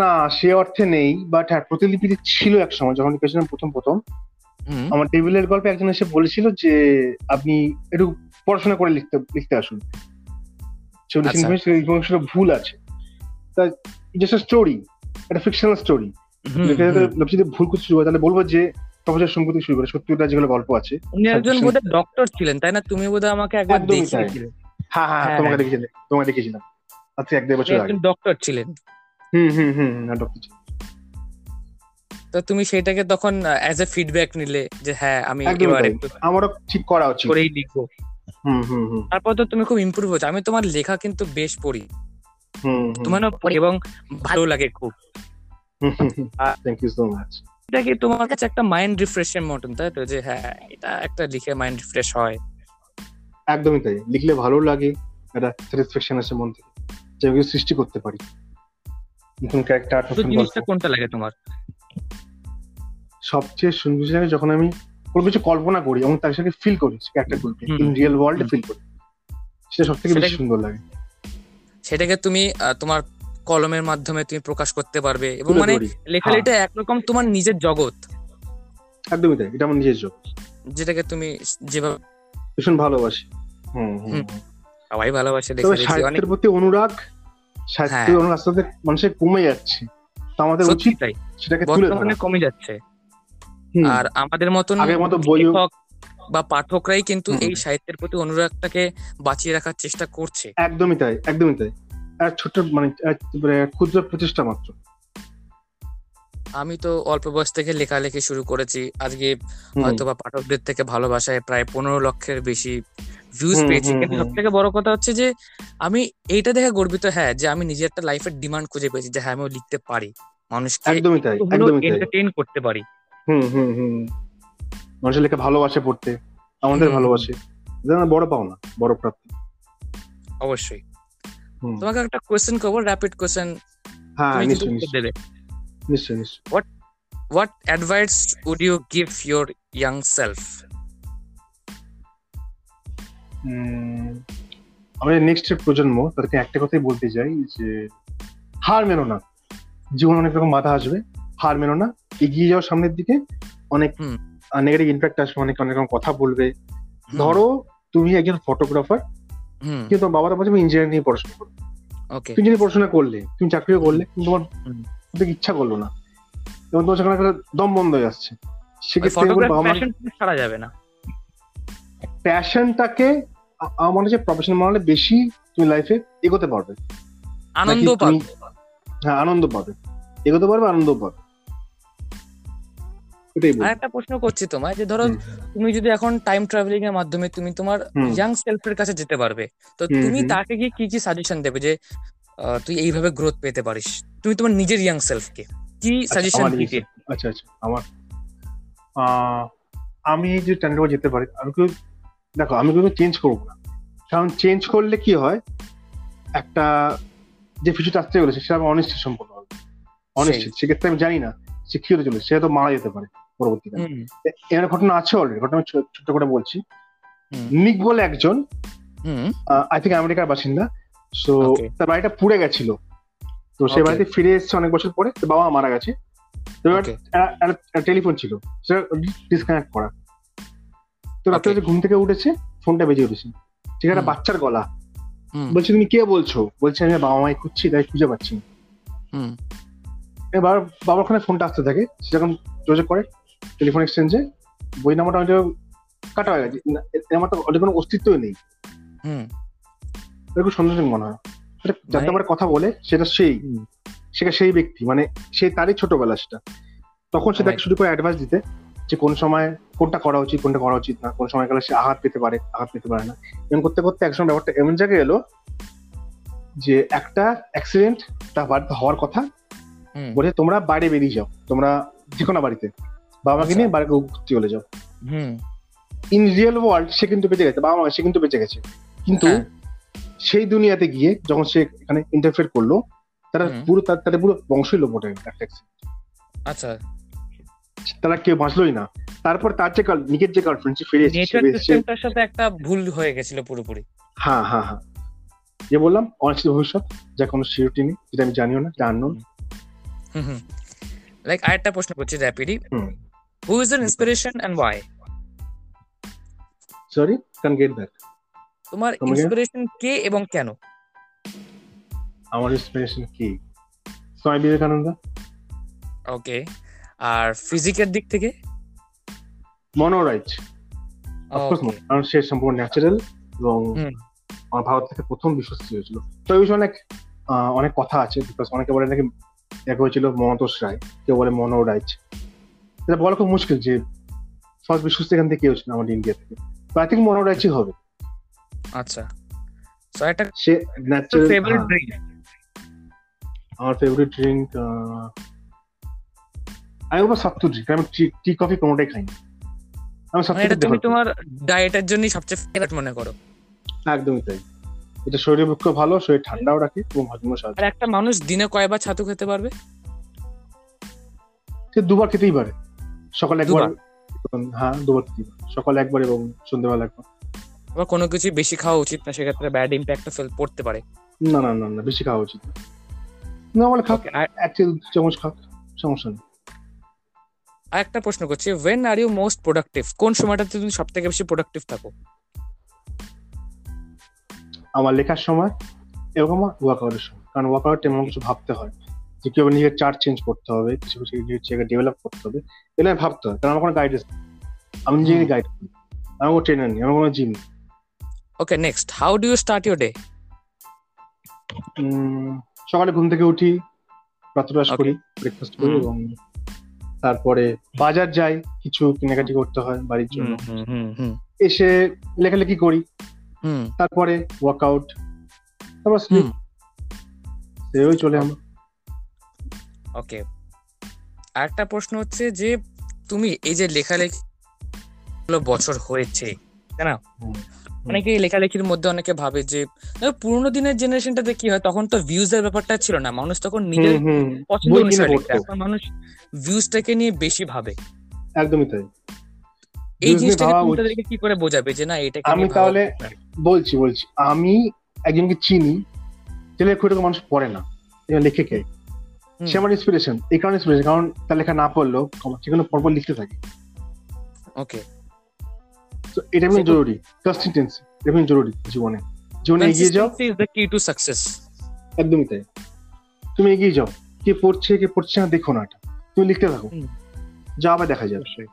না সে অর্থে নেই বাট হ্যাঁ প্রতিলিপিতে ছিল এক সময় যখন লিখেছিলাম প্রথম প্রথম। আমার টেবিলের গল্পে একজন এসে বলেছিল যে আপনি একটু পড়াশোনা করে লিখতে লিখতে আসুন। সেটা ভুল আছে। তা জাস্ট স্টোরি একটা ফিকশনাল স্টোরি যদি ভুল কিছু শুরু হয় তাহলে বলব যে প্রফেসর সম্পত্তি শুরু করে সত্যি যেগুলো গল্প আছে উনি একজন বোধহয় ডক্টর ছিলেন তাই না? তুমি বোধহয় আমাকে একবার দেখিয়েছিলে। হ্যাঁ হ্যাঁ তোমাকে দেখেছিলাম তোমাকে দেখেছিলাম আচ্ছা এক দেড় বছর আগে। ডক্টর ছিলেন। হুম হুম হুম ডক্টর তো তুমি সেটাকে তখন অ্যাজ এ ফিডব্যাক নিলে যে হ্যাঁ আমি এবার একটু আমারও ঠিক করা উচিত। করেই লিখব। হুম হুম হুম। তারপর তো তুমি খুব ইমপ্রুভ হচ্ছে আমি তোমার লেখা কিন্তু বেশ পড়ি। হুম তোমার এবং ভালো লাগে খুব। থ্যাংক ইউ সো মাচ এটা কি তোমার কাছে একটা মাইন্ড রিফ্রেশের মতন তাই তো? যে হ্যাঁ এটা একটা লিখে মাইন্ড রিফ্রেশ হয়। একদমই তাই। লিখলে ভালো লাগে একটা স্যাটিসফ্যাকশন আছে মন থেকে। যে আমি কিছু সৃষ্টি করতে পারি। নতুন ক্যারেক্টার নতুন জিনিসটা কোনটা লাগে তোমার? সবচেয়ে সুন্দর লাগে যখন আমি কোনো কিছু কল্পনা করি এবং তার সাথে ফিল করি ক্যারেক্টার গুলোকে ইন রিয়েল ওয়ার্ল্ডে। ফিল করি। সেটা সব থেকে বেশি সুন্দর লাগে। সেটাকে তুমি আহ, তোমার কলমের মাধ্যমে তুমি প্রকাশ করতে পারবে এবং মানে ধরি। লেখালেখিটা একরকম তোমার নিজের জগৎ। একদমই তাই এটা আমার নিজের যোগ যেটাকে তুমি যেভাবে ভীষণ ভালোবাসি। হুম। হুম। সবাই ভালোবাসে সাহিত্যের প্রতি অনুরাগ সাহিত্যের হ্যাঁ। অনুরাগ আস্তে মানুষের কমে যাচ্ছে। তো আমাদের উচিত তাই। সেটাকে বর্তমানে কমে যাচ্ছে। আর আমাদের মতন আগের মতো লেখক বা পাঠকরাই কিন্তু এই সাহিত্যের প্রতি অনুরাগটাকে বাঁচিয়ে রাখার চেষ্টা করছে। একদমই তাই একদমই তাই। আর ছোট্ট মানে মানে ক্ষুদ্র প্রচেষ্টা মাত্র। আমি তো অল্প বয়স থেকে লেখালেখি শুরু করেছি। আজকে। হয়তো বা পাঠকদের থেকে ভালোবাসায় প্রায় পনেরো লক্ষের বেশি ভিউজ পেয়েছি। কিন্তু। সব থেকে বড় কথা হচ্ছে যে আমি এইটা দেখে গর্বিত হ্যাঁ যে আমি নিজের একটা লাইফের ডিমান্ড খুঁজে পেয়েছি যে হ্যাঁ আমিও লিখতে পারি। মানুষকে একদমই তাই একদমই তাই। এন্টারটেইন করতে পারি। হুম হুম হুম মানুষের লেখা ভালোবাসে পড়তে আমাদের। ভালোবাসে। আমার বড় পাওনা বড় প্রাপ্তি। অবশ্যই। তোমাকে একটা কোয়েশ্চেন করব র্যাপিড কোয়েশ্চেন হ্যাঁ নিশ্চয়ই দেবে। নিশ্চয়ই নিশ্চয়ই। What advice would you give your young self আমাদের নেক্সট প্রজন্ম তাদেরকে একটা কথাই বলতে চাই যে হার মেনো না। জীবন অনেক রকম বাধা আসবে হার মেনো না। এগিয়ে যাও সামনের দিকে। অনেক নেগেটিভ ইম্প্যাক্ট আসবে অনেক অনেক রকম কথা বলবে। ধরো তুমি একজন ফটোগ্রাফার কিন্তু তোমার বাবার বলছে ইঞ্জিনিয়ারিং নিয়ে পড়াশোনা করো। তুমি যদি পড়াশোনা করলে তুমি চাকরিও করলে কিন্তু তোমার। ইচ্ছা করল না। এবং তোমার সেখানে একটা দম বন্ধ হয়ে আসছে। সেক্ষেত্রে বাবা মা ছাড়া যাবে না। প্যাশনটাকে আমার মনে হচ্ছে প্রফেশনাল মানে বেশি তুমি লাইফে এগোতে পারবে। আনন্দ পাবে। হ্যাঁ আনন্দ পাবে। এগোতে পারবে আনন্দ পাবে। আর একটা প্রশ্ন করছি তোমায় যে ধরো তুমি যদি এখন টাইম ট্রাভেলিং এর মাধ্যমে তুমি তোমার। ইয়াং সেলফের কাছে যেতে পারবে তো তুমি তাকে গিয়ে কি কি সাজেশন দেবে যে তুই এইভাবে গ্রোথ পেতে পারিস? তুমি তোমার নিজের ইয়াং সেলফকে কি সাজেশন দিতে নিজের- আচ্ছা আচ্ছা আমার। আমি যে টাইমটা যেতে পারি আমি কেউ দেখো আমি কিন্তু চেঞ্জ করব না। কারণ চেঞ্জ করলে কি হয়? একটা যে ফিউচারটা আসতে চলেছে সেটা আমার অনিশ্চিত সম্পূর্ণ হবে অনিশ্চিত সেক্ষেত্রে আমি জানি না সে কি হতে চলেছে সে তো মারা যেতে পারে পরবর্তীকালে এর ঘটনা আছে অলরেডি ঘটনা আমি ছোট্ট করে বলছি। নিক বলে একজন আই থিঙ্ক আমেরিকার বাসিন্দা। সো তার বাড়িটা পুড়ে গেছিল। তো সে বাড়িতে ফিরে এসেছে অনেক বছর পরে বাবা মারা গেছে। তো টেলিফোন ছিল। সেটা ডিসকানেক্ট করা। তো রাত্রে. ঘুম থেকে উঠেছে ফোনটা বেজে উঠেছে। ঠিক একটা হুম। বাচ্চার গলা। বলছে তুমি কে বলছো? বলছে আমি বাবা মাই খুঁজছি তাই খুঁজে পাচ্ছি এবার বাবার ওখানে ফোনটা আসতে থাকে সে যখন যোগাযোগ করে টেলিফোন এক্সচেঞ্জে বই নাম্বারটা হয়তো কাটা হয়ে গেছে আমার তো ওদের কোনো অস্তিত্বই নেই। হুম। এরকম সন্দেহজনক মনে হয়। যাতে মানে- আমার কথা বলে সেটা সেই সেটা সেই ব্যক্তি মানে সেই তারই ছোটবেলা সেটা। তখন সে তাকে Right. শুরু করে অ্যাডভাইস দিতে। যে কোন সময় কোনটা করা উচিত কোনটা করা উচিত না। কোন সময় গেলে সে আঘাত পেতে পারে আঘাত পেতে পারে না। এমন করতে করতে একসময় ব্যাপারটা এমন জায়গায় এলো যে একটা অ্যাক্সিডেন্ট তার বাড়িতে হওয়ার কথা বলে তোমরা বাইরে বেরিয়ে যাও। তোমরা যে কোনো বাড়িতে। বাবাকে আচ্ছা। নিয়ে বাড়িতে ঘুরতে চলে যাও। হুম। ইন রিয়েল ওয়ার্ল্ড সে কিন্তু বেঁচে গেছে বাবা মা সে কিন্তু বেঁচে গেছে। কিন্তু হ্যাঁ। সেই দুনিয়াতে গিয়ে যখন সে এখানে ইন্টারফেয়ার করল তারা পুরো তার- তাদের পুরো বংশই ওঠে একটা। আচ্ছা। তারা কেউ বাঁচলোই না। তারপর তার যে নিজের যে গার্লফ্রেন্ড ফিরে সিস্টেমটার সাথে একটা ভুল হয়ে গেছিল পুরোপুরি। হ্যাঁ হ্যাঁ হ্যাঁ। যে বললাম অনিশ্চিত ভবিষ্যৎ যা কোনো সিউরিটি নেই যেটা আমি জানিও না জানো হুম হুম। লাইক আরেকটা প্রশ্ন করছি rapidly who is an inspiration and why sorry can get back তোমার ইন্সপিরেশন কে এবং কেন? আমার ইন্সপিরেশন কি? স্বামী বিবেকানন্দ? ওকে আর ফিজিকের দিক থেকে? মনোরাইট. কারণ সে সম্পূর্ণ ন্যাচারাল এবং আমার ভারত থেকে প্রথম বিশ্বস্ত হয়েছিল। তো এই বিষয়ে অনেক অনেক কথা আছে বিকজ অনেকে বলে নাকি এক হয়েছিল মনতোষ রায়। কেউ বলে মনো রাইচ এটা বলা খুব মুশকিল যে ফার্স্ট বিশ্বস্ত এখান থেকে কে হচ্ছিল আমাদের ইন্ডিয়া থেকে। তো আই থিঙ্ক মনো রাইচই হবে। আচ্ছা। সো একটা সে ন্যাচারাল ফেভারিট ড্রিঙ্ক আমার ফেভারিট ড্রিঙ্ক আমি বলব সাত্তু ড্রিঙ্ক আমি টি কফি কোনোটাই খাই না। আমি মানে তুমি তোমার ডায়েটের জন্য সবচেয়ে ফেভারিট মনে করো। একদমই তাই। এটা শরীরের পক্ষে ভালো শরীর ঠান্ডাও রাখে এবং হজমও সাহায্য আর একটা মানুষ দিনে কয়বার ছাতু খেতে পারবে? সে দুবার খেতেই পারে। সকালে একবার হ্যাঁ দুবার খেতেই পারে। সকালে একবার এবং সন্ধ্যেবেলা একবার। আবার কোনো কিছু বেশি খাওয়া উচিত না সেক্ষেত্রে ব্যাড ইম্প্যাক্টও ফেল পড়তে পারে। না না না না বেশি খাওয়া উচিত নর্মাল খাক Okay, আর এক চামচ খাক সমস্যা নেই। একটা প্রশ্ন করছি when are you most productive কোন সময়টাতে তুমি সব থেকে বেশি প্রোডাক্টিভ থাকো? আমার লেখার সময় এবং আমার ওয়ার্কআউটের সময়। কারণ ওয়ার্কআউট এমন কিছু ভাবতে হয়। যে কীভাবে নিজের চার্ট চেঞ্জ করতে হবে কিছু কিছু নিজের ডেভেলপ করতে হবে এগুলো আমি ভাবতে হয়। কারণ আমার কোনো গাইডেন্স আমি নিজেকে গাইড করি। আমার কোনো ট্রেনার নেই আমার কোনো জিম নেই। Okay next how do you start your day সকালে ঘুম থেকে উঠি প্রাতরাশ করি ব্রেকফাস্ট করি এবং তারপরে বাজার যাই কিছু কেনাকাটি করতে হয় বাড়ির জন্য। এসে লেখালেখি করি। হুম। তারপরে ওয়ার্কআউট তারপর স্লিপ সেভাবেই চলে আমার। ওকে আরেকটা প্রশ্ন হচ্ছে যে তুমি এই যে লেখালেখি বছর হয়েছে তাই না। অনেকে লেখালেখির মধ্যে অনেকে ভাবে যে পুরোনো দিনের জেনারেশনটাতে কি হয় তখন তো ভিউজ এর ব্যাপারটা ছিল না। মানুষ তখন নিজের। পছন্দ অনুসারে। এখন মানুষ ভিউজটাকে নিয়ে বেশি ভাবে। একদমই তাই। এই জিনিসটাকে। তাদেরকে কি করে বোঝাবে যে না এটাকে আমি তাহলে বলছি বলছি। আমি একজনকে চিনি যে লেখা খুব একটা মানুষ পড়ে না লেখে কে। সে আমার ইন্সপিরেশন এই কারণে ইন্সপিরেশন কারণ তার লেখা না পড়লেও সেখানে পরপর লিখতে থাকে। ওকে এটা এমনি জরুরি। কনসিস্টেন্সি এমনি জরুরি জীবনে। জীবনে এগিয়ে যাও। Is the key to success. একদমই তাই। তুমি এগিয়ে যাও। কে পড়ছে কে পড়ছে না দেখো না এটা। তুমি লিখতে থাকো। যা আবার দেখা যাবে।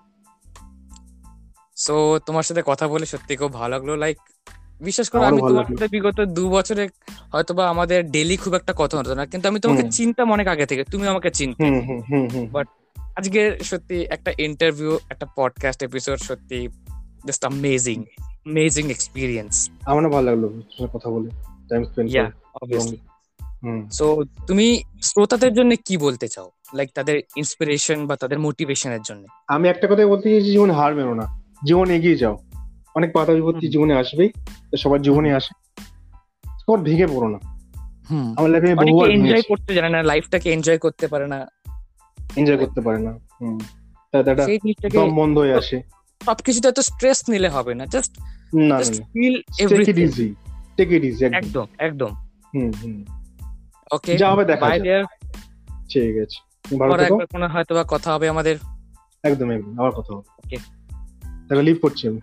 সো তোমার সাথে কথা বলে সত্যি খুব ভালো লাগল। লাইক বিশেষ করে আমি তোমার সাথে বিগত দু বছরে হয়তোবা আমাদের ডেলি খুব একটা কথা হতো না। কিন্তু আমি তোমাকে। চিনতাম অনেক আগে থেকে। তুমি আমাকে চিনতে। হুম আজকে সত্যি একটা ইন্টারভিউ একটা পডকাস্ট এপিসোড সত্যি জাস্ট অ্যামেজিং অ্যামেজিং এক্সপিরিয়েন্স আমার ভালো লাগল কথা বলে time spend yeah obviously so তুমি শ্রোতাদের জন্য কি বলতে চাও? লাইক তাদের ইন্সপিরেশন বা তাদের মোটিভেশনের জন্য? আমি একটা কথাই বলতে চাইছি জীবনে হার মেনো না। জীবনে এগিয়ে যাও। অনেক বাধা বিপত্তি। জীবনে আসবেই সবার জীবনে আসে। তোমার ভেঙে পড়ো না। আমার লাইফে বহুবার এনজয় করতে জানে না লাইফটাকে এনজয় করতে পারে না। এনজয় করতে পারে না। হুম। তাতে একটা দম বন্ধ হয়ে আসে। সবকিছুতে এত স্ট্রেস নিলে হবে না just just feel everything easy take it easy একদম। একদম হুম হুম। ওকে যা হবে দেখা বাই যাবে ঠিক আছে। ভালো থেকো। কোনো হয়তো বা কথা হবে আমাদের। একদম একদম। আবার কথা হবে। ওকে তাহলে লিভ করছি আমি।